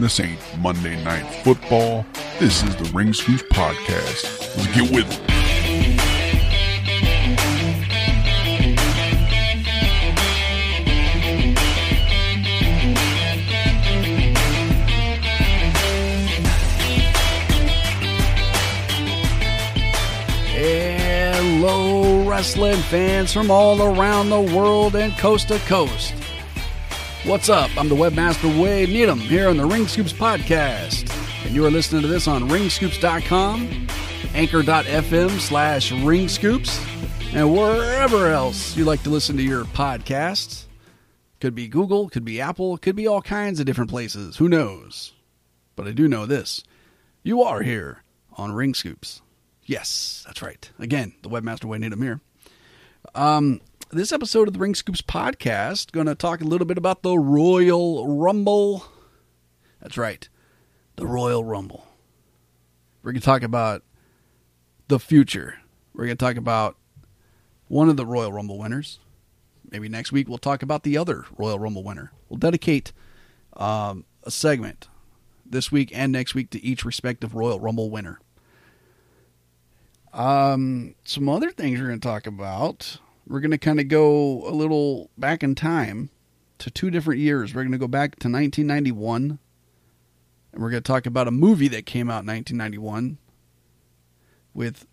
this ain't Monday Night Football. This is the Ring Scoops Podcast. Let's get with it. Hello, wrestling fans from all around the world and coast to coast. What's up? I'm the webmaster Wade Needham here on the Ring Scoops podcast. And you are listening to this on ringscoops.com, anchor.fm slash ringscoops, and wherever else you like to listen to your podcasts. Could be Google, could be Apple, could be all kinds of different places. Who knows? But I do know this. You are here on Ring Scoops. Yes, that's right. Again, the webmaster Wayne Needham here. Um, this episode of the Ring Scoops podcast going to talk a little bit about the Royal Rumble. That's right, the Royal Rumble. We're going to talk about the future. We're going to talk about one of the Royal Rumble winners. Maybe next week we'll talk about the other Royal Rumble winner. We'll dedicate um, a segment this week and next week to each respective Royal Rumble winner. Um, some other things we're going to talk about. We're going to kind of go a little back in time to two different years. We're going to go back to 1991, and we're going to talk about a movie that came out in 1991 with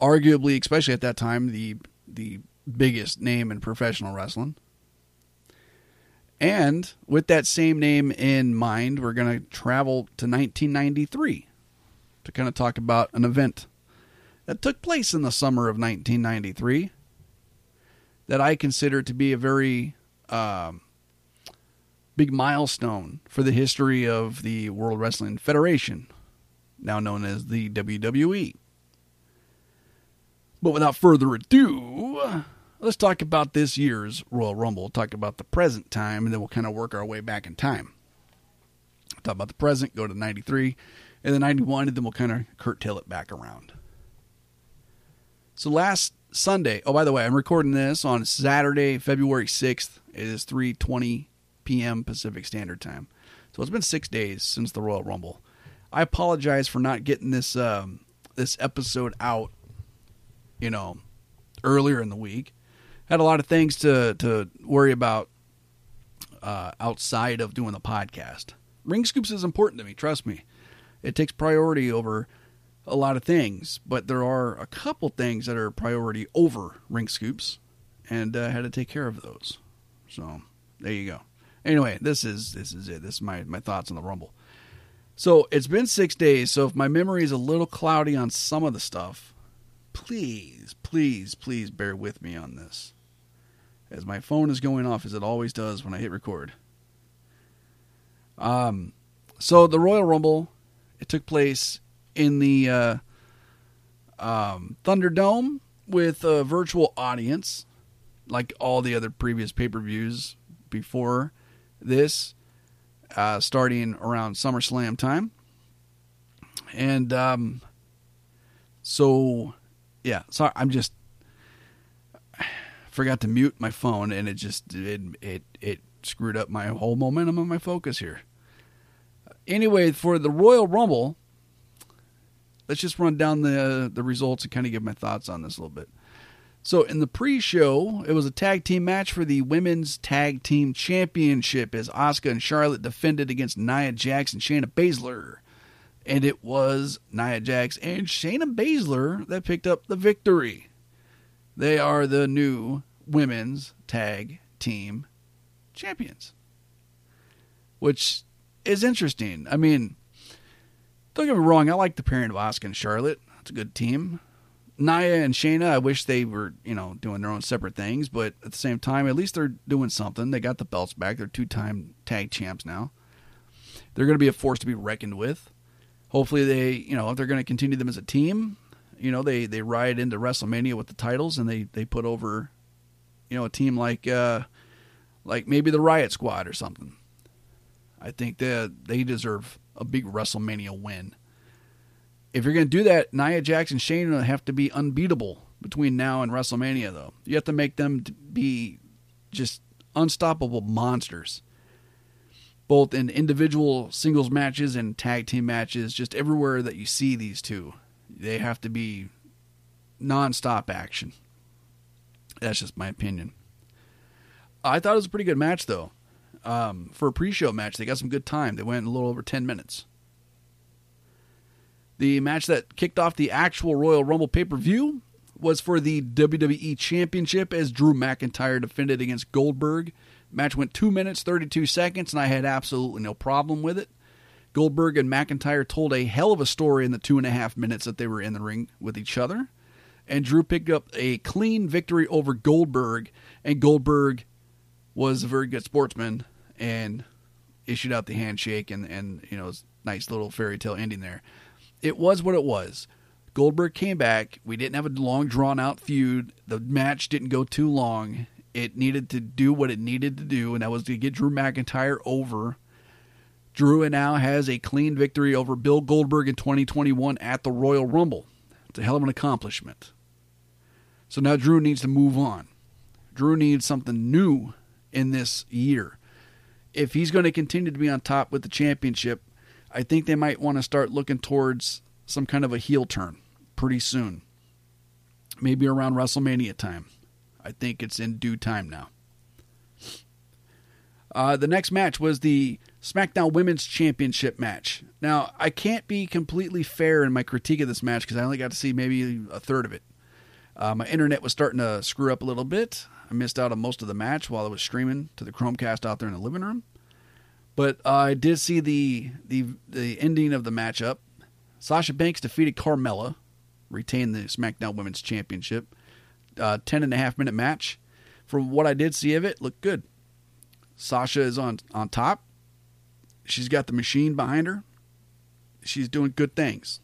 arguably, especially at that time, the the biggest name in professional wrestling. And with that same name in mind, we're going to travel to 1993 to kind of talk about an event that took place in the summer of 1993 that I consider to be a very um, big milestone for the history of the World Wrestling Federation, now known as the WWE. But without further ado, let's talk about this year's Royal Rumble. We'll talk about the present time, and then we'll kind of work our way back in time. Talk about the present, go to 93, and then 91, and then we'll kind of curtail it back around. So last Sunday, oh by the way, I'm recording this on Saturday, February 6th. It is 3:20 p.m. Pacific Standard Time. So it's been 6 days since the Royal Rumble. I apologize for not getting this um, this episode out, you know, earlier in the week. Had a lot of things to to worry about uh, outside of doing the podcast. Ring Scoops is important to me, trust me. It takes priority over a lot of things, but there are a couple things that are priority over ring scoops, and uh, had to take care of those. So there you go. Anyway, this is this is it. This is my my thoughts on the Rumble. So it's been six days. So if my memory is a little cloudy on some of the stuff, please, please, please bear with me on this, as my phone is going off as it always does when I hit record. Um, so the Royal Rumble, it took place in the uh, um, Thunderdome with a virtual audience, like all the other previous pay per views before this, uh, starting around SummerSlam time. And um, so, yeah, sorry, I'm just forgot to mute my phone, and it just it it it screwed up my whole momentum and my focus here. Anyway, for the Royal Rumble let's just run down the uh, the results and kind of give my thoughts on this a little bit. So in the pre-show, it was a tag team match for the women's tag team championship as Asuka and Charlotte defended against Nia Jax and Shayna Baszler. And it was Nia Jax and Shayna Baszler that picked up the victory. They are the new women's tag team champions. Which is interesting. I mean, don't get me wrong, I like the pairing of Asuka and Charlotte. It's a good team. Nia and Shayna, I wish they were, you know, doing their own separate things, but at the same time, at least they're doing something. They got the belts back. They're two time tag champs now. They're going to be a force to be reckoned with. Hopefully, they, you know, if they're going to continue them as a team, you know, they they ride into WrestleMania with the titles and they they put over, you know, a team like uh like maybe the Riot Squad or something. I think that they deserve a big WrestleMania win. If you're going to do that, Nia Jax and Shayna have to be unbeatable between now and WrestleMania, though. You have to make them be just unstoppable monsters. both in individual singles matches and tag team matches, just everywhere that you see these two, they have to be nonstop action. That's just my opinion. I thought it was a pretty good match, though. Um, for a pre show match, they got some good time. They went a little over 10 minutes. The match that kicked off the actual Royal Rumble pay per view was for the WWE Championship as Drew McIntyre defended against Goldberg. Match went 2 minutes 32 seconds, and I had absolutely no problem with it. Goldberg and McIntyre told a hell of a story in the two and a half minutes that they were in the ring with each other. And Drew picked up a clean victory over Goldberg, and Goldberg was a very good sportsman and issued out the handshake and, and you know, nice little fairy tale ending there it was what it was. Goldberg came back. We didn't have a long drawn out feud. The match didn't go too long. It needed to do what it needed to do, and that was to get Drew McIntyre over. Drew now has a clean victory over Bill Goldberg in 2021 at the Royal Rumble. It's a hell of an accomplishment. So now Drew needs to move on. Drew needs something new in this year. If he's going to continue to be on top with the championship, I think they might want to start looking towards some kind of a heel turn pretty soon. Maybe around WrestleMania time. I think it's in due time now. Uh, the next match was the SmackDown Women's Championship match. Now, I can't be completely fair in my critique of this match because I only got to see maybe a third of it. Uh, my internet was starting to screw up a little bit. I missed out on most of the match while I was streaming to the Chromecast out there in the living room. But uh, I did see the, the the ending of the matchup. Sasha Banks defeated Carmella, retained the SmackDown Women's Championship. Uh, ten and a half minute match. From what I did see of it, looked good. Sasha is on on top. She's got the machine behind her. She's doing good things.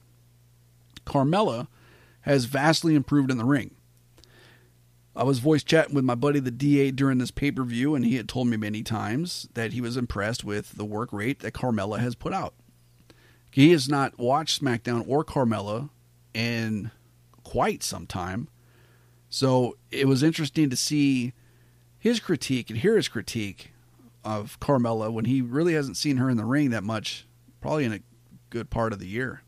Carmella has vastly improved in the ring. I was voice chatting with my buddy the DA during this pay per view, and he had told me many times that he was impressed with the work rate that Carmella has put out. He has not watched SmackDown or Carmella in quite some time. So it was interesting to see his critique and hear his critique of Carmella when he really hasn't seen her in the ring that much, probably in a good part of the year,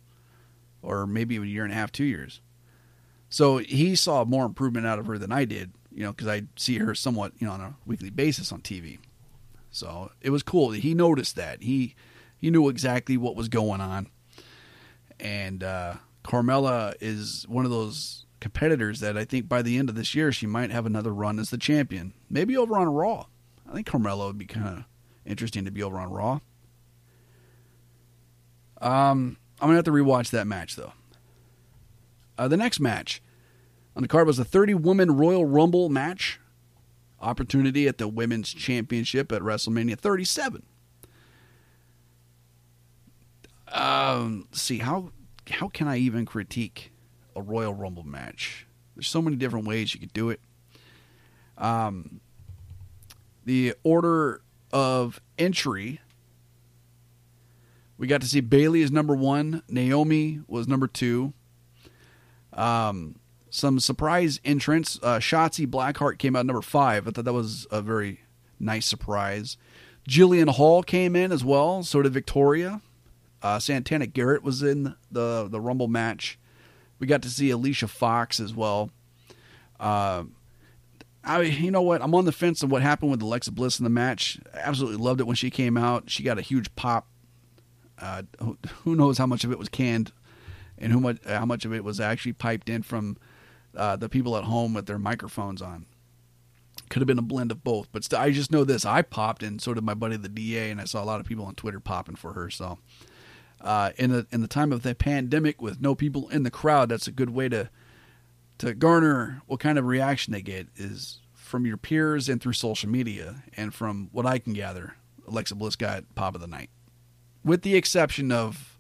or maybe a year and a half, two years. So he saw more improvement out of her than I did, you know, because I see her somewhat, you know, on a weekly basis on TV. So it was cool. That he noticed that. He he knew exactly what was going on. And uh, Carmella is one of those competitors that I think by the end of this year she might have another run as the champion. Maybe over on Raw. I think Carmella would be kind of interesting to be over on Raw. Um, I'm gonna have to rewatch that match though. Uh, the next match on the card was a 30 woman Royal Rumble match opportunity at the Women's Championship at WrestleMania 37. Um, see how how can I even critique a Royal Rumble match? There's so many different ways you could do it. Um, the order of entry. We got to see Bayley as number one. Naomi was number two. Um, some surprise entrants. Uh, Shotzi Blackheart came out number five. I thought that was a very nice surprise. Jillian Hall came in as well. So did Victoria. Uh, Santana Garrett was in the the Rumble match. We got to see Alicia Fox as well. Uh, I, you know what? I'm on the fence of what happened with Alexa Bliss in the match. Absolutely loved it when she came out. She got a huge pop. Uh, who knows how much of it was canned and who much how much of it was actually piped in from uh, the people at home with their microphones on. Could have been a blend of both, but st- I just know this: I popped, and so did my buddy the DA, and I saw a lot of people on Twitter popping for her. So, uh, in the in the time of the pandemic, with no people in the crowd, that's a good way to to garner what kind of reaction they get is from your peers and through social media. And from what I can gather, Alexa Bliss got pop of the night, with the exception of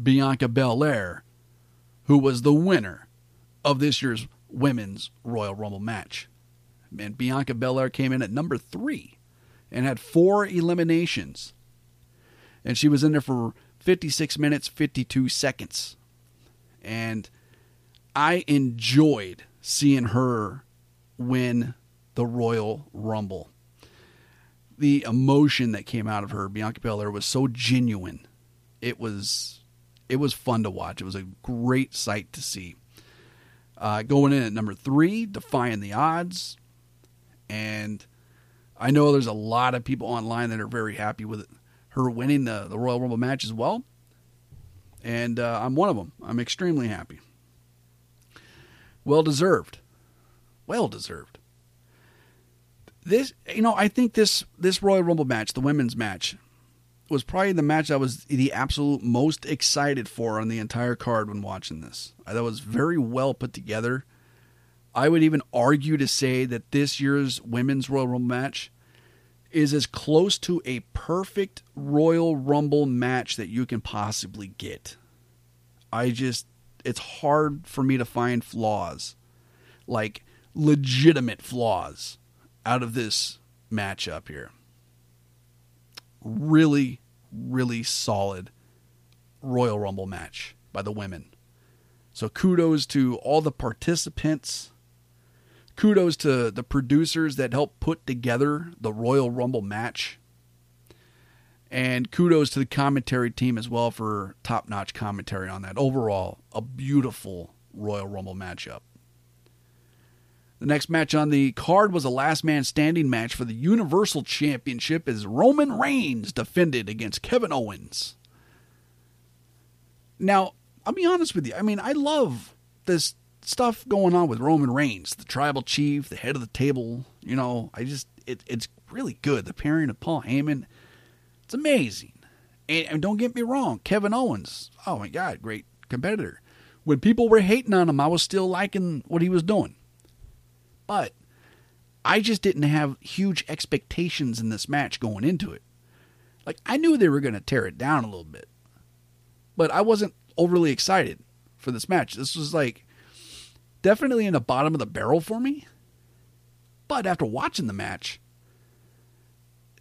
Bianca Belair, who was the winner of this year's women's Royal Rumble match. And Bianca Belair came in at number three and had four eliminations. And she was in there for 56 minutes, 52 seconds. And I enjoyed seeing her win the Royal Rumble. the emotion that came out of her, Bianca Belair, was so genuine. It was it was fun to watch. It was a great sight to see. Uh, going in at number three, defying the odds, and I know there's a lot of people online that are very happy with it, her winning the the Royal Rumble match as well, and uh, I'm one of them. I'm extremely happy. Well deserved, well deserved this you know i think this this royal rumble match the women's match was probably the match i was the absolute most excited for on the entire card when watching this. Uh, I thought it was very well put together. I would even argue to say that this year's women's royal rumble match is as close to a perfect royal rumble match that you can possibly get. I just it's hard for me to find flaws like legitimate flaws out of this matchup here. Really, really solid Royal Rumble match by the women. So kudos to all the participants. Kudos to the producers that helped put together the Royal Rumble match. And kudos to the commentary team as well for top notch commentary on that. Overall, a beautiful Royal Rumble matchup. The next match on the card was a last man standing match for the Universal Championship as Roman Reigns defended against Kevin Owens. Now, I'll be honest with you. I mean, I love this stuff going on with Roman Reigns, the tribal chief, the head of the table. You know, I just, it, it's really good. The pairing of Paul Heyman, it's amazing. And, and don't get me wrong, Kevin Owens, oh my God, great competitor. When people were hating on him, I was still liking what he was doing. But I just didn't have huge expectations in this match going into it. Like, I knew they were going to tear it down a little bit, but I wasn't overly excited for this match. This was like definitely in the bottom of the barrel for me. But after watching the match,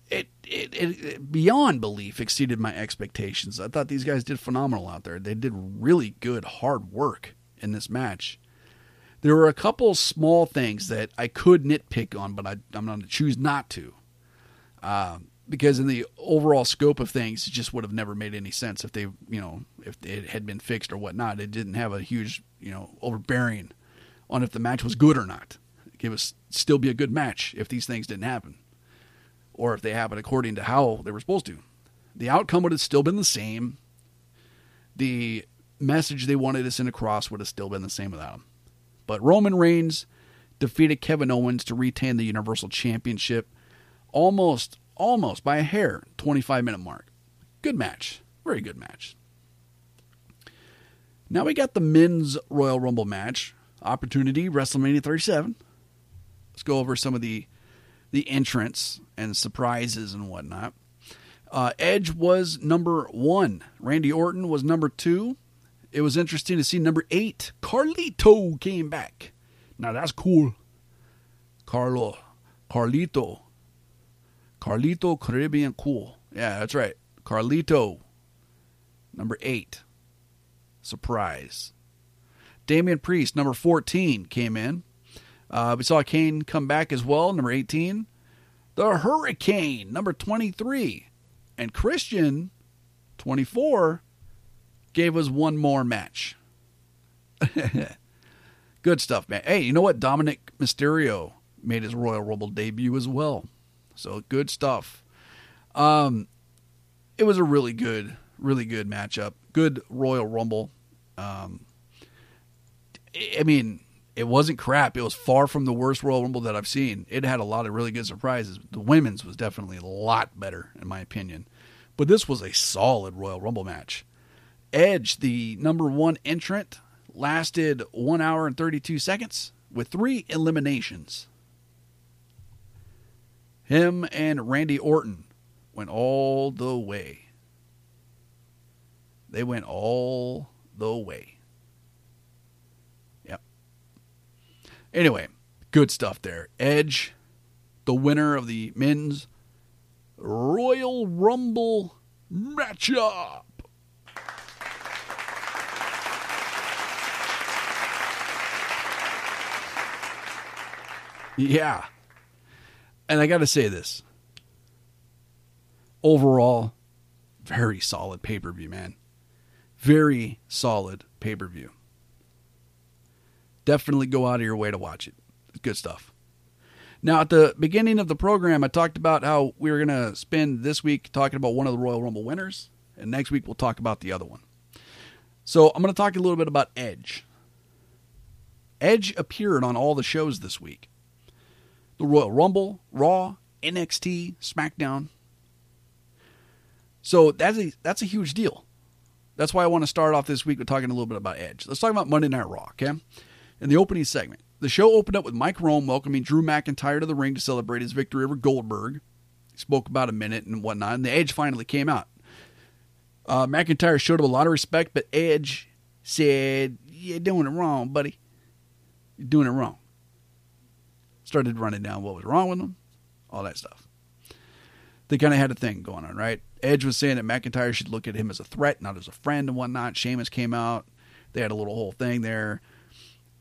it, it, it, beyond belief exceeded my expectations. I thought these guys did phenomenal out there. They did really good hard work in this match. There were a couple small things that I could nitpick on, but I, am going to choose not to. Uh, because in the overall scope of things, it just would have never made any sense if they, you know, if it had been fixed or whatnot. It didn't have a huge, you know, overbearing on if the match was good or not. It would still be a good match if these things didn't happen, or if they happened according to how they were supposed to. The outcome would have still been the same. The message they wanted to send across would have still been the same without them. But Roman Reigns defeated Kevin Owens to retain the Universal Championship almost, almost by a hair, 25 minute mark. Good match. Very good match. Now we got the men's Royal Rumble match. Opportunity, WrestleMania 37. Let's go over some of the the entrants and surprises and whatnot. Uh, Edge was number one. Randy Orton was number two it was interesting to see number eight, Carlito came back. Now that's cool. Carlo, Carlito, Carlito Caribbean cool. Yeah, that's right. Carlito, number eight. Surprise. Damian Priest, number 14, came in. Uh, we saw Kane come back as well, number 18. The Hurricane, number 23. And Christian, 24, gave us one more match. Good stuff, man. Hey, you know what? Dominik Mysterio made his Royal Rumble debut as well. So good stuff. Um, it was a really good, really good matchup. Good Royal Rumble. Um, I mean, it wasn't crap. It was far from the worst Royal Rumble that I've seen. It had a lot of really good surprises. The women's was definitely a lot better, in my opinion. But this was a solid Royal Rumble match. Edge, the number one entrant, lasted one hour and 32 seconds with three eliminations. Him and Randy Orton went all the way. They went all the way. Yep. Anyway, good stuff there. Edge, the winner of the men's Royal Rumble matchup. Yeah. And I got to say this overall, very solid pay per view, man. Very solid pay per view. Definitely go out of your way to watch it. Good stuff. Now, at the beginning of the program, I talked about how we were going to spend this week talking about one of the Royal Rumble winners, and next week we'll talk about the other one. So, I'm going to talk a little bit about Edge. Edge appeared on all the shows this week the Royal Rumble, Raw, NXT, SmackDown. So, that's a, that's a huge deal. That's why I want to start off this week with talking a little bit about Edge. Let's talk about Monday Night Raw, okay? In the opening segment, the show opened up with Mike Rome welcoming Drew McIntyre to the ring to celebrate his victory over Goldberg. He spoke about a minute and whatnot, and the Edge finally came out. Uh, McIntyre showed him a lot of respect, but Edge said, You're doing it wrong, buddy. You're doing it wrong. Started running down what was wrong with him, all that stuff. They kind of had a thing going on, right? Edge was saying that McIntyre should look at him as a threat, not as a friend and whatnot. Sheamus came out. They had a little whole thing there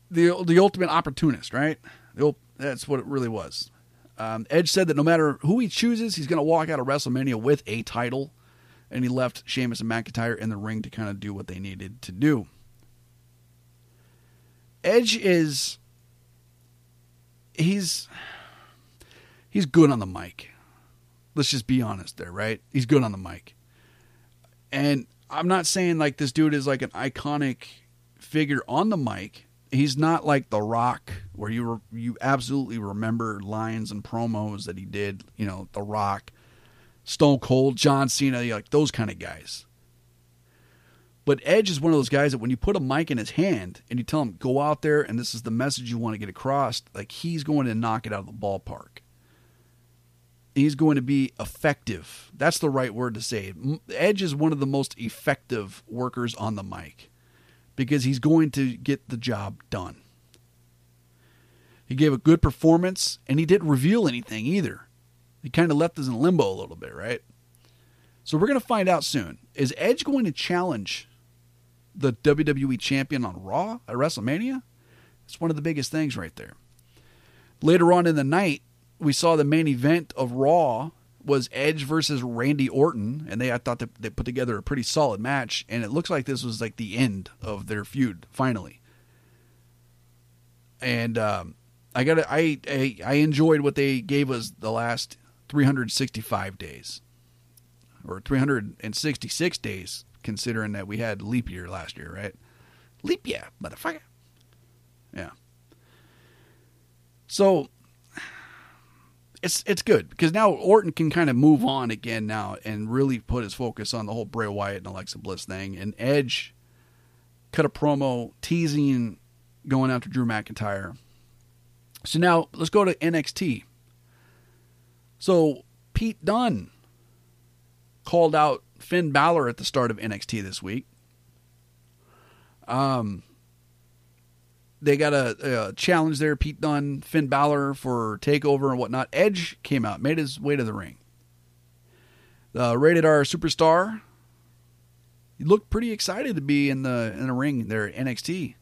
the the ultimate opportunist, right? That's what it really was. Um, Edge said that no matter who he chooses, he's going to walk out of WrestleMania with a title, and he left Sheamus and McIntyre in the ring to kind of do what they needed to do. Edge is he's he's good on the mic. Let's just be honest there, right? He's good on the mic. And I'm not saying like this dude is like an iconic figure on the mic, he's not like The Rock, where you re- you absolutely remember lines and promos that he did. You know, The Rock, Stone Cold, John Cena, like those kind of guys. But Edge is one of those guys that when you put a mic in his hand and you tell him go out there and this is the message you want to get across, like he's going to knock it out of the ballpark. He's going to be effective. That's the right word to say. Edge is one of the most effective workers on the mic because he's going to get the job done. He gave a good performance and he didn't reveal anything either. He kind of left us in limbo a little bit, right? So we're going to find out soon. Is Edge going to challenge the WWE champion on Raw at WrestleMania? It's one of the biggest things right there. Later on in the night, we saw the main event of Raw was Edge versus Randy Orton, and they I thought that they put together a pretty solid match, and it looks like this was like the end of their feud finally. And um, I got I, I I enjoyed what they gave us the last 365 days, or 366 days, considering that we had leap year last year, right? Leap year, motherfucker. Yeah. So it's it's good because now Orton can kind of move on again now and really put his focus on the whole Bray Wyatt and Alexa Bliss thing. And Edge cut a promo teasing going after Drew McIntyre. So now let's go to NXT. So Pete Dunne called out Finn Balor at the start of NXT this week. Um, they got a, a, challenge there. Pete Dunne, Finn Balor for Takeover and whatnot. Edge came out, made his way to the ring. The rated R superstar. He looked pretty excited to be in the in the ring there at NXT.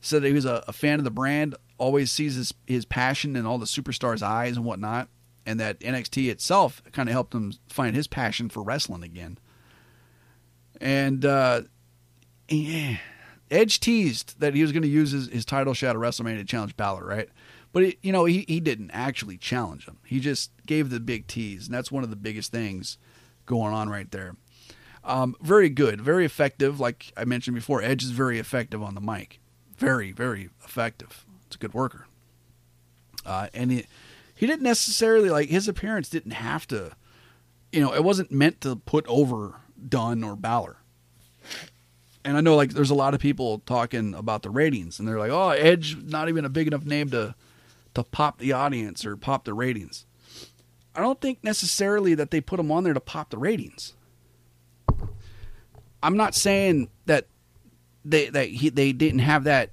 Said that he was a, a fan of the brand. Always sees his his passion in all the superstars' eyes and whatnot. And that NXT itself kind of helped him find his passion for wrestling again. And uh, yeah Edge teased that he was going to use his, his title shot at WrestleMania to challenge Balor, right? But it, you know, he he didn't actually challenge him. He just gave the big tease, and that's one of the biggest things going on right there. Um, very good, very effective. Like I mentioned before, Edge is very effective on the mic. Very, very effective. It's a good worker. Uh, and he, he didn't necessarily like his appearance didn't have to, you know, it wasn't meant to put over Dunne or Balor and I know like there's a lot of people talking about the ratings, and they're like, "Oh, Edge not even a big enough name to to pop the audience or pop the ratings." I don't think necessarily that they put him on there to pop the ratings. I'm not saying that they that he, they didn't have that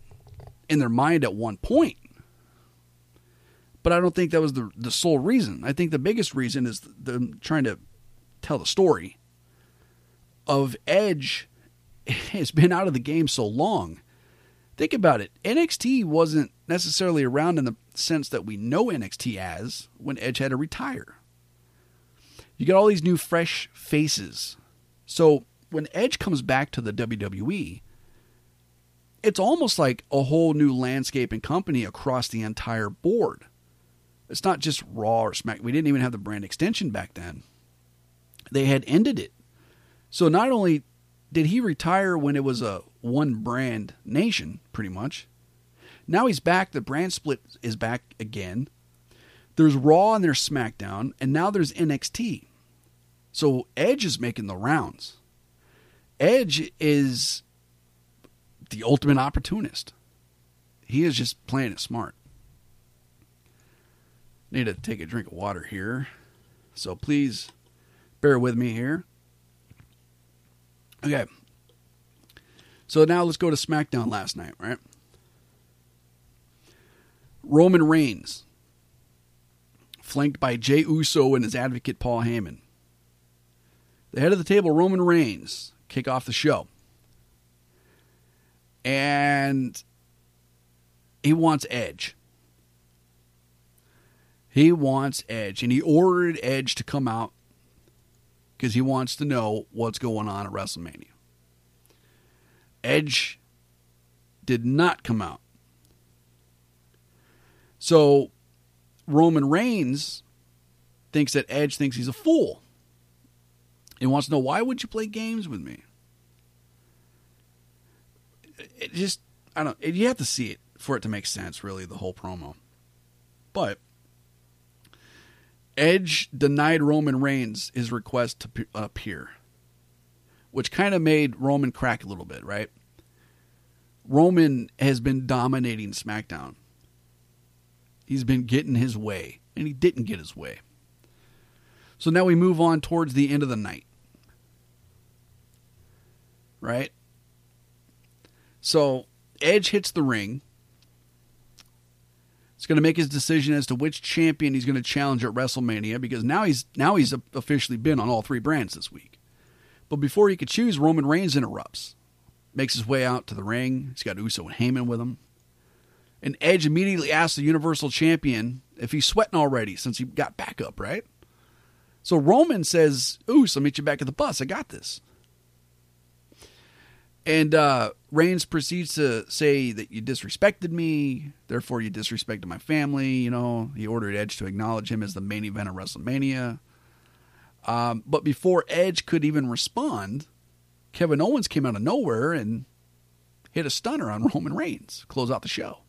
in their mind at one point, but I don't think that was the the sole reason. I think the biggest reason is them trying to tell the story of Edge has been out of the game so long. Think about it. NXT wasn't necessarily around in the sense that we know NXT as when Edge had to retire. You got all these new fresh faces. So when Edge comes back to the WWE, it's almost like a whole new landscape and company across the entire board. It's not just Raw or Smack. We didn't even have the brand extension back then. They had ended it. So not only did he retire when it was a one brand nation, pretty much, now he's back. The brand split is back again. There's Raw and there's SmackDown, and now there's NXT. So Edge is making the rounds. Edge is the ultimate opportunist. He is just playing it smart. Need to take a drink of water here. So please bear with me here. Okay. So now let's go to SmackDown last night, right? Roman Reigns, flanked by Jey Uso and his advocate Paul Heyman. The head of the table, Roman Reigns, kick off the show. And he wants Edge. He wants Edge. And he ordered Edge to come out because he wants to know what's going on at WrestleMania. Edge did not come out. So Roman Reigns thinks that Edge thinks he's a fool. He wants to know why would you play games with me? It just I don't you have to see it for it to make sense really the whole promo. But Edge denied Roman Reigns his request to appear, which kind of made Roman crack a little bit, right? Roman has been dominating SmackDown. He's been getting his way, and he didn't get his way. So now we move on towards the end of the night. Right? So Edge hits the ring. He's going to make his decision as to which champion he's going to challenge at WrestleMania because now he's now he's officially been on all three brands this week. But before he could choose, Roman Reigns interrupts, makes his way out to the ring. He's got Uso and Heyman with him. And Edge immediately asks the Universal Champion if he's sweating already since he got back up, right? So Roman says, Uso, I'll meet you back at the bus. I got this. And uh, Reigns proceeds to say that you disrespected me, therefore you disrespected my family. You know, he ordered Edge to acknowledge him as the main event of WrestleMania. Um, but before Edge could even respond, Kevin Owens came out of nowhere and hit a stunner on Roman Reigns, close out the show.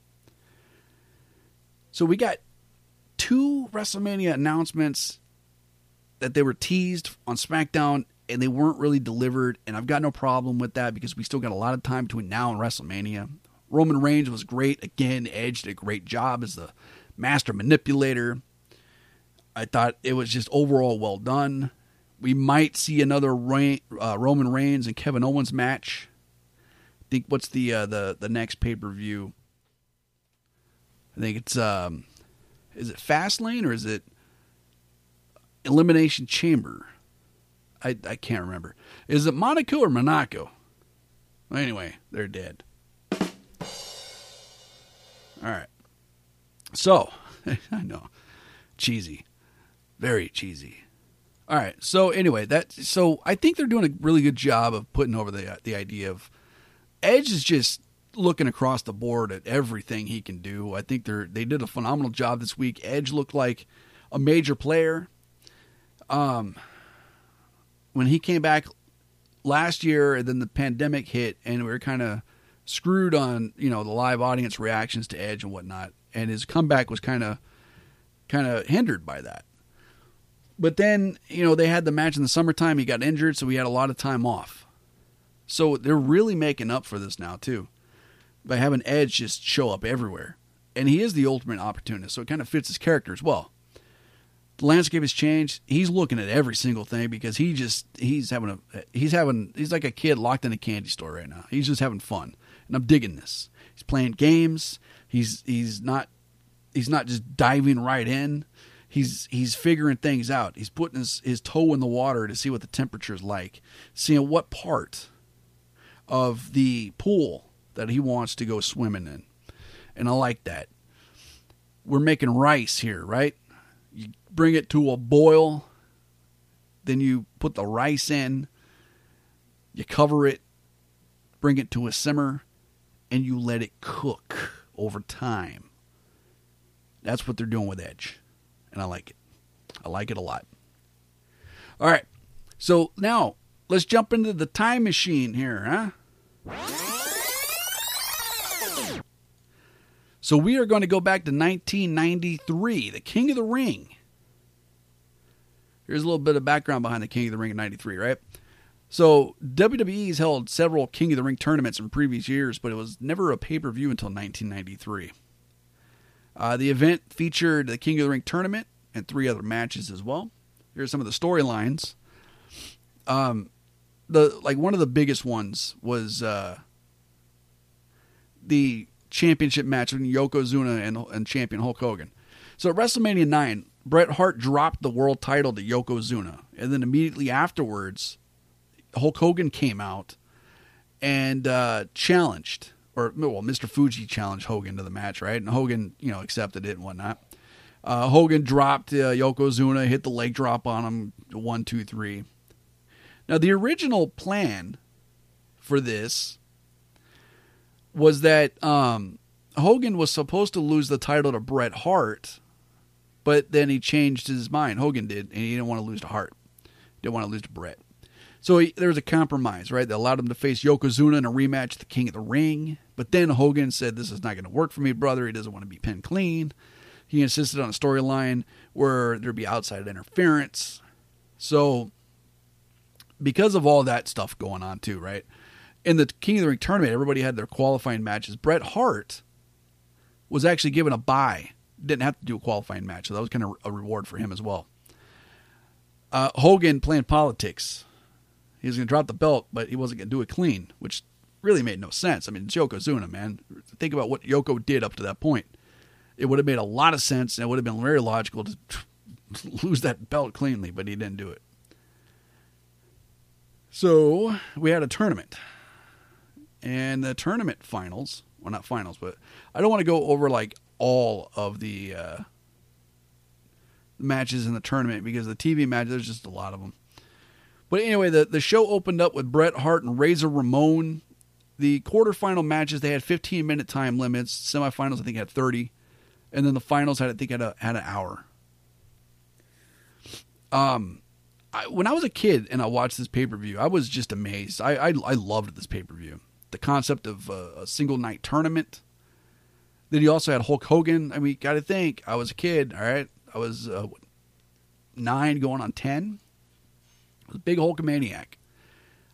So we got two WrestleMania announcements that they were teased on SmackDown and they weren't really delivered. And I've got no problem with that because we still got a lot of time between now and WrestleMania. Roman Reigns was great. Again, Edge did a great job as the master manipulator. I thought it was just overall well done. We might see another uh, Roman Reigns and Kevin Owens match. I think what's the uh, the the next pay per view? I think it's um, is it Fastlane or is it Elimination Chamber? I, I can't remember. Is it Monaco or Monaco? Anyway, they're dead. All right. So, I know. Cheesy. Very cheesy. All right. So anyway, that so I think they're doing a really good job of putting over the the idea of Edge is just looking across the board at everything he can do. I think they're they did a phenomenal job this week. Edge looked like a major player. Um when he came back last year and then the pandemic hit and we were kind of screwed on you know the live audience reactions to edge and whatnot and his comeback was kind of kind of hindered by that. But then you know they had the match in the summertime he got injured so he had a lot of time off. So they're really making up for this now too by having edge just show up everywhere. And he is the ultimate opportunist so it kind of fits his character as well the landscape has changed. He's looking at every single thing because he just he's having a he's having he's like a kid locked in a candy store right now. He's just having fun, and I'm digging this. He's playing games. He's he's not he's not just diving right in. He's he's figuring things out. He's putting his, his toe in the water to see what the temperature is like, seeing what part of the pool that he wants to go swimming in. And I like that. We're making rice here, right? Bring it to a boil, Then you put the rice in, you cover it, bring it to a simmer, and you let it cook over time. That's what they're doing with Edge. And I like it. I like it a lot. All right. So now let's jump into the time machine here, huh? So we are going to go back to 1993, the King of the Ring. Here's a little bit of background behind the King of the Ring in 93, right? So WWE's held several King of the Ring tournaments in previous years, but it was never a pay-per-view until 1993. Uh, the event featured the King of the Ring tournament and three other matches as well. Here's some of the storylines. Um, the like one of the biggest ones was uh, the championship match between Yokozuna and, and champion Hulk Hogan. So at WrestleMania 9, Bret Hart dropped the world title to Yokozuna. And then immediately afterwards, Hulk Hogan came out and uh, challenged, or well, Mr. Fuji challenged Hogan to the match, right? And Hogan, you know, accepted it and whatnot. Uh, Hogan dropped uh, Yokozuna, hit the leg drop on him, one, two, three. Now, the original plan for this was that um, Hogan was supposed to lose the title to Bret Hart, but then he changed his mind. Hogan did, and he didn't want to lose to Hart. Didn't want to lose to Bret. So he, there was a compromise, right? That allowed him to face Yokozuna in a rematch, the King of the Ring. But then Hogan said, "This is not going to work for me, brother. He doesn't want to be pinned clean." He insisted on a storyline where there'd be outside interference. So, because of all that stuff going on too, right? In the King of the Ring tournament, everybody had their qualifying matches. Bret Hart was actually given a bye; didn't have to do a qualifying match, so that was kind of a reward for him as well. Uh, Hogan playing politics he was going to drop the belt, but he wasn't going to do it clean, which really made no sense. I mean, it's Yokozuna, man. Think about what Yoko did up to that point. It would have made a lot of sense, and it would have been very logical to lose that belt cleanly, but he didn't do it. So we had a tournament, and the tournament finals, well, not finals, but I don't want to go over like all of the uh, matches in the tournament because the TV matches, there's just a lot of them. But anyway, the, the show opened up with Bret Hart and Razor Ramon. The quarterfinal matches, they had 15 minute time limits. Semifinals, I think, had 30. And then the finals had, I think, had, a, had an hour. Um, I, when I was a kid and I watched this pay per view, I was just amazed. I, I, I loved this pay per view. The concept of a, a single night tournament. Then you also had Hulk Hogan. I mean, got to think, I was a kid, all right? I was uh, nine going on 10 was a big Hulkamaniac.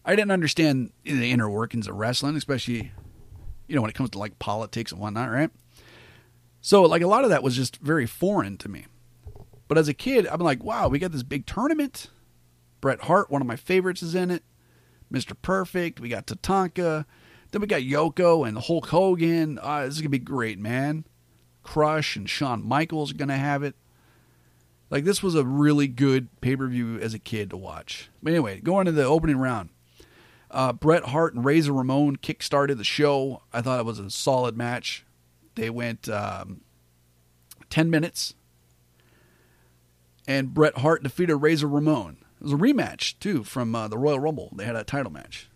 I didn't understand the inner workings of wrestling, especially, you know, when it comes to like politics and whatnot, right? So, like, a lot of that was just very foreign to me. But as a kid, I'm like, wow, we got this big tournament. Bret Hart, one of my favorites, is in it. Mr. Perfect. We got Tatanka. Then we got Yoko and Hulk Hogan. Uh, this is going to be great, man. Crush and Shawn Michaels are going to have it. Like this was a really good pay per view as a kid to watch. But anyway, going to the opening round, uh, Bret Hart and Razor Ramon kick-started the show. I thought it was a solid match. They went um, ten minutes, and Bret Hart defeated Razor Ramon. It was a rematch too from uh, the Royal Rumble. They had a title match.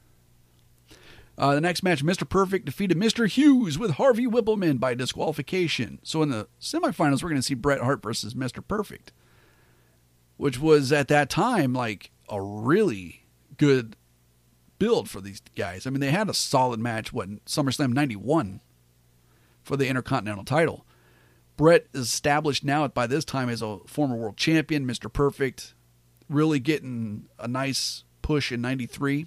Uh, the next match, Mr. Perfect defeated Mr. Hughes with Harvey Wippleman by disqualification. So in the semifinals, we're going to see Bret Hart versus Mr. Perfect which was at that time like a really good build for these guys. I mean, they had a solid match when SummerSlam 91 for the Intercontinental title. Bret is established now by this time as a former world champion, Mr. Perfect, really getting a nice push in 93.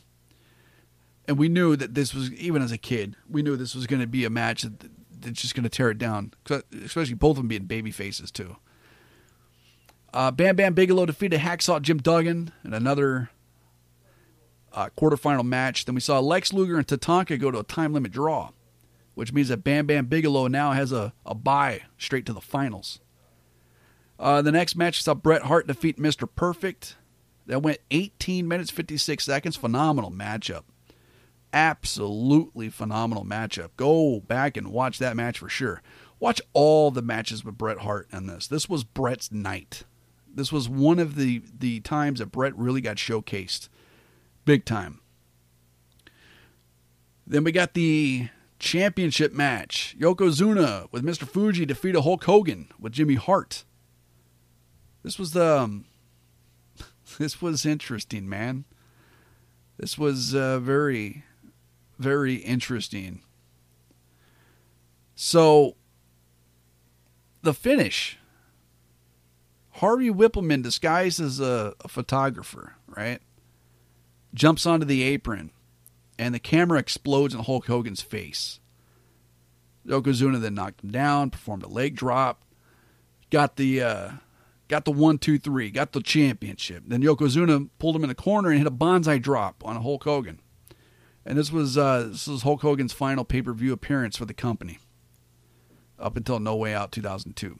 And we knew that this was, even as a kid, we knew this was going to be a match that, that's just going to tear it down, especially both of them being baby faces, too. Uh, Bam Bam Bigelow defeated Hacksaw Jim Duggan in another uh, quarterfinal match. Then we saw Lex Luger and Tatanka go to a time limit draw, which means that Bam Bam Bigelow now has a, a bye straight to the finals. Uh, the next match saw Bret Hart defeat Mr. Perfect. That went 18 minutes 56 seconds. Phenomenal matchup. Absolutely phenomenal matchup. Go back and watch that match for sure. Watch all the matches with Bret Hart in this. This was Bret's night This was one of the the times that Bret really got showcased, big time. Then we got the championship match. Yokozuna with Mr. Fuji defeat defeated Hulk Hogan with Jimmy Hart. This was the um, this was interesting, man. This was uh, very very interesting. So the finish. Harvey Wippleman disguised as a, a photographer, right? Jumps onto the apron and the camera explodes in Hulk Hogan's face. Yokozuna then knocked him down, performed a leg drop, got the uh, got the one, two, three, got the championship. Then Yokozuna pulled him in the corner and hit a banzai drop on Hulk Hogan. And this was uh, this was Hulk Hogan's final pay per view appearance for the company, up until No Way Out 2002.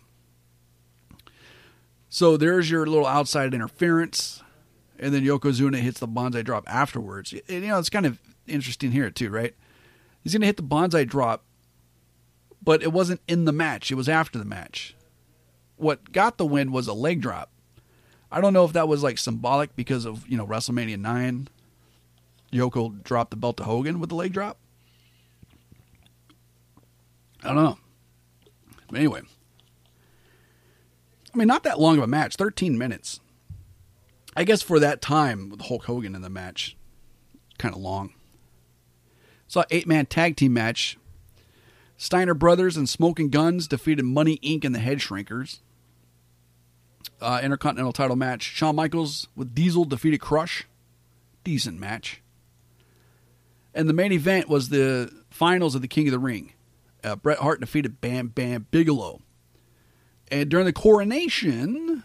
So there's your little outside interference, and then Yokozuna hits the banzai drop afterwards. And, you know, it's kind of interesting here too, right? He's to hit the banzai drop, but it wasn't in the match. It was after the match. What got the win was a leg drop. I don't know if that was like symbolic because of, you know, WrestleMania 9. Yoko dropped the belt to Hogan with the leg drop. I don't know. But anyway, I mean, not that long of a match, 13 minutes. I guess for that time with Hulk Hogan in the match, kind of long. Saw eight man tag team match. Steiner Brothers and Smoking Gunns defeated Money Inc. and the Head Shrinkers. Uh, Intercontinental title match. Shawn Michaels with Diesel defeated Crush. Decent match. And the main event was the finals of the King of the Ring. Uh, Bret Hart defeated Bam Bam Bigelow. And during the coronation,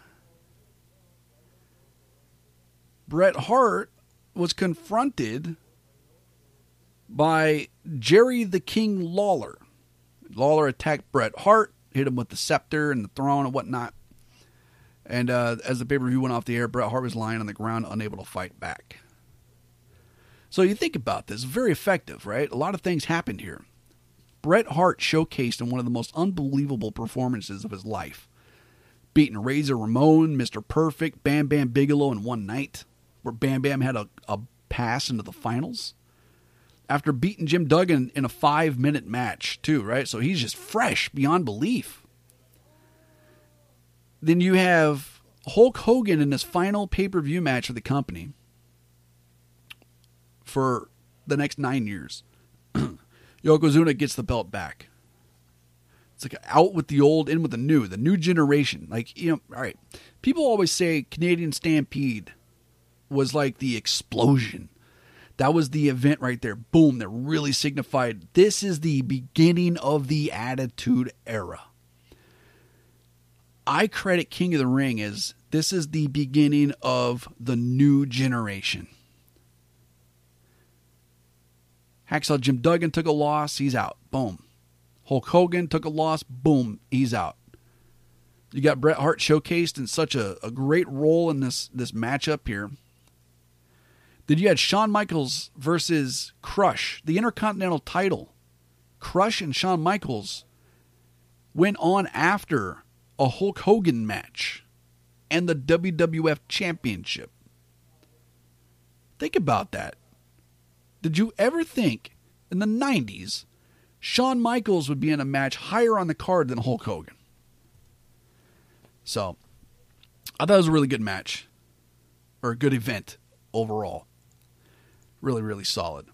Bret Hart was confronted by Jerry the King Lawler. Lawler attacked Bret Hart, hit him with the scepter and the throne and whatnot. And uh, as the pay per view went off the air, Bret Hart was lying on the ground, unable to fight back. So you think about this, very effective, right? A lot of things happened here. Bret Hart showcased in one of the most unbelievable performances of his life, beating Razor Ramon, Mr. Perfect, Bam Bam Bigelow in one night, where Bam Bam had a, a pass into the finals. After beating Jim Duggan in a five minute match, too, right? So he's just fresh beyond belief. Then you have Hulk Hogan in his final pay per view match for the company for the next nine years. Yokozuna gets the belt back. It's like out with the old, in with the new, the new generation. Like, you know, all right. People always say Canadian Stampede was like the explosion. That was the event right there. Boom, that really signified this is the beginning of the Attitude Era. I credit King of the Ring as this is the beginning of the new generation. Hacksaw Jim Duggan took a loss, he's out. Boom. Hulk Hogan took a loss, boom, he's out. You got Bret Hart showcased in such a, a great role in this this matchup here. Then you had Shawn Michaels versus Crush, the Intercontinental title. Crush and Shawn Michaels went on after a Hulk Hogan match and the WWF Championship. Think about that. Did you ever think in the 90s Shawn Michaels would be in a match higher on the card than Hulk Hogan? So, I thought it was a really good match or a good event overall. Really, really solid.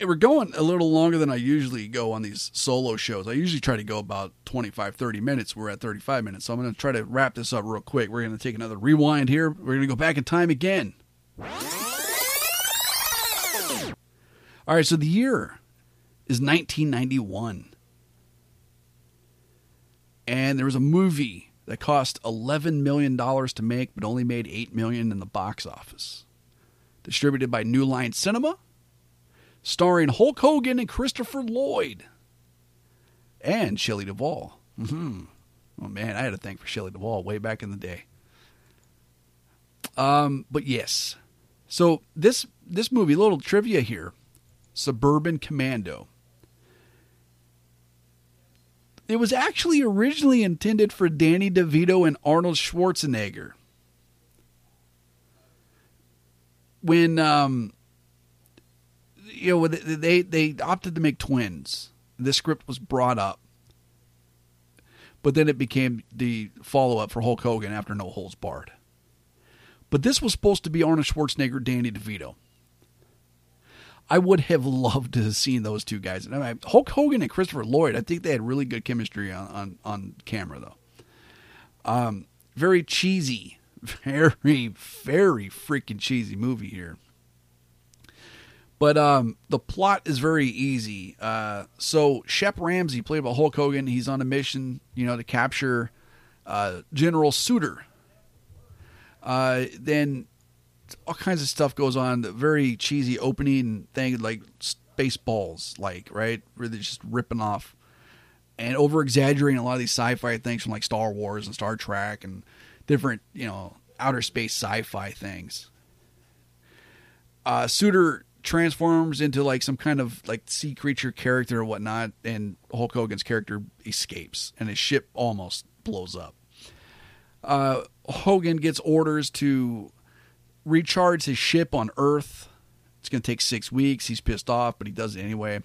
And we're going a little longer than I usually go on these solo shows. I usually try to go about 25, 30 minutes. We're at 35 minutes. So I'm going to try to wrap this up real quick. We're going to take another rewind here. We're going to go back in time again. All right, so the year is 1991. And there was a movie that cost 11 million dollars to make but only made 8 million in the box office. Distributed by New Line Cinema, starring Hulk Hogan and Christopher Lloyd and Shelley Duvall. hmm Oh man, I had a thing for Shelley Duvall way back in the day. Um, but yes. So this this movie, a little trivia here. Suburban Commando. It was actually originally intended for Danny DeVito and Arnold Schwarzenegger. When um, you know they they opted to make twins, the script was brought up, but then it became the follow up for Hulk Hogan after No Holds Barred. But this was supposed to be Arnold Schwarzenegger, Danny DeVito. I would have loved to have seen those two guys. I mean, Hulk Hogan and Christopher Lloyd, I think they had really good chemistry on, on, on camera, though. Um, very cheesy, very, very freaking cheesy movie here. But um, the plot is very easy. Uh, so Shep Ramsey, played by Hulk Hogan, he's on a mission, you know, to capture uh, General Suitor. Uh, then all kinds of stuff goes on. The very cheesy opening thing, like Spaceballs, like right, where they're just ripping off and over exaggerating a lot of these sci-fi things from like Star Wars and Star Trek and different, you know, outer space sci-fi things. Uh, Suitor transforms into like some kind of like sea creature character or whatnot, and Hulk Hogan's character escapes, and his ship almost blows up. Uh, Hogan gets orders to recharge his ship on Earth. It's going to take six weeks. He's pissed off, but he does it anyway.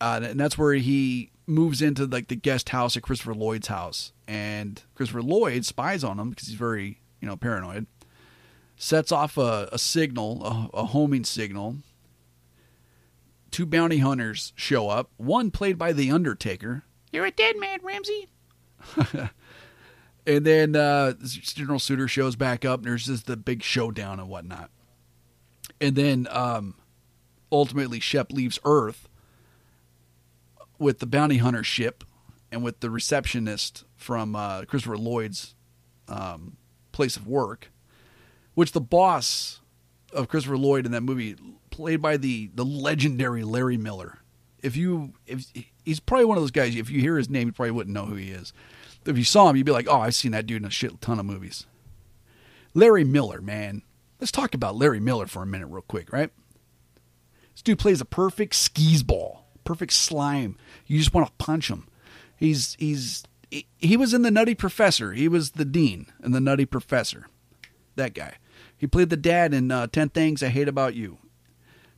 Uh, and that's where he moves into like the guest house at Christopher Lloyd's house, and Christopher Lloyd spies on him because he's very you know paranoid. Sets off a, a signal, a, a homing signal. Two bounty hunters show up. One played by the Undertaker. You're a dead man, Ramsey. And then uh, General Suitor shows back up, and there's just the big showdown and whatnot. And then um, ultimately, Shep leaves Earth with the bounty hunter ship and with the receptionist from uh, Christopher Lloyd's um, place of work, which the boss of Christopher Lloyd in that movie, played by the the legendary Larry Miller. If you if he's probably one of those guys, if you hear his name, you probably wouldn't know who he is if you saw him, you'd be like, oh, I've seen that dude in a shit ton of movies. Larry Miller, man. Let's talk about Larry Miller for a minute, real quick, right? This dude plays a perfect skis ball, perfect slime. You just want to punch him. He's he's he was in the Nutty Professor. He was the dean in the Nutty Professor. That guy. He played the dad in uh, Ten Things I Hate About You.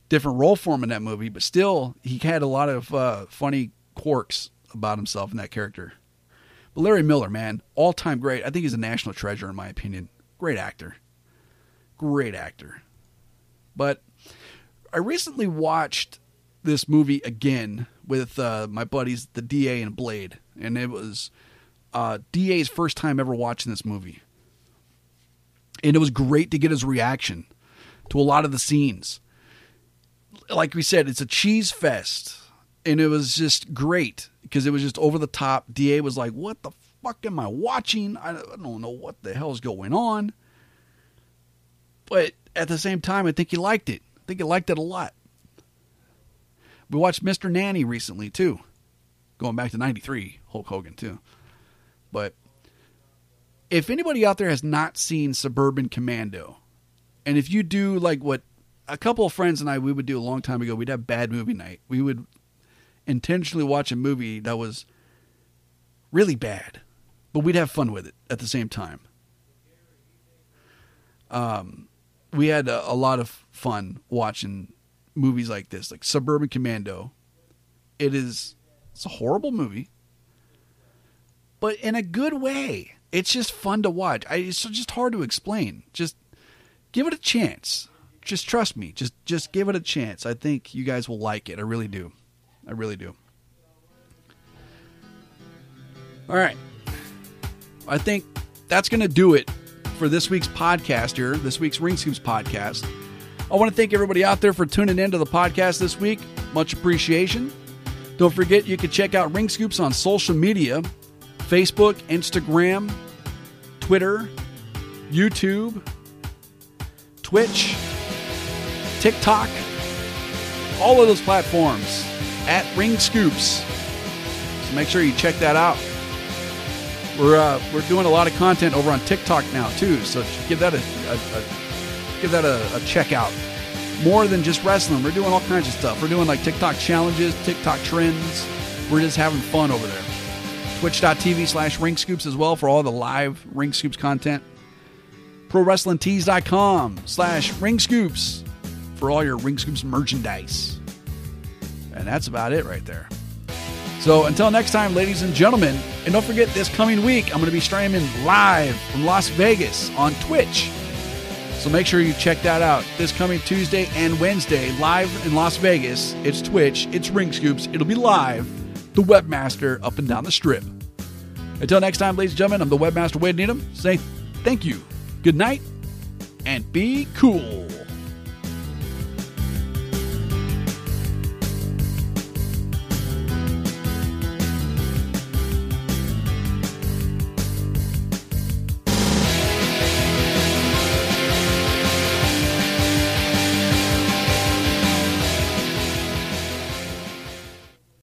Different role for him in that movie, but still, he had a lot of uh, funny quirks about himself in that character. But Larry Miller, man, all time great. I think he's a national treasure in my opinion. Great actor. Great actor. But I recently watched this movie again with uh, my buddies, the DA and Blade, and it was uh, DA's first time ever watching this movie. And it was great to get his reaction to a lot of the scenes. Like we said, it's a cheese fest, and it was just great because it was just over the top. Da was like, "What the fuck am I watching? I don't know what the hell is going on." But at the same time, I think he liked it. I think he liked it a lot. We watched Mr. Nanny recently too, going back to '93, Hulk Hogan too. But if anybody out there has not seen Suburban Commando, and if you do like what a couple of friends and I we would do a long time ago, we'd have bad movie night. We would intentionally watch a movie that was really bad, but we'd have fun with it at the same time. Um, we had a, a lot of fun watching movies like this, like Suburban Commando. It is it's a horrible movie, but in a good way. It's just fun to watch. I, it's just hard to explain. Just give it a chance. Just trust me. Just just give it a chance. I think you guys will like it. I really do. I really do. All right. I think that's going to do it for this week's podcast here, this week's Ring Scoops podcast. I want to thank everybody out there for tuning in to the podcast this week. Much appreciation. Don't forget, you can check out Ring Scoops on social media Facebook, Instagram, Twitter, YouTube, Twitch, TikTok, all of those platforms at Ring Scoops. So make sure you check that out. We're uh, we're doing a lot of content over on TikTok now too, so give that a, a, a give that a, a check out. More than just wrestling, we're doing all kinds of stuff. We're doing like TikTok challenges, TikTok trends. We're just having fun over there. Twitch.tv slash Ring Scoops as well for all the live Ring Scoops content. ProWrestlingTees.com slash Ring Scoops for all your Ring Scoops merchandise. And that's about it right there. So until next time, ladies and gentlemen, and don't forget this coming week, I'm going to be streaming live from Las Vegas on Twitch. So make sure you check that out this coming Tuesday and Wednesday, live in Las Vegas. It's Twitch, it's Ring Scoops, it'll be live. The Webmaster up and down the strip. Until next time, ladies and gentlemen, I'm the Webmaster Wade Needham Say thank you, good night, and be cool.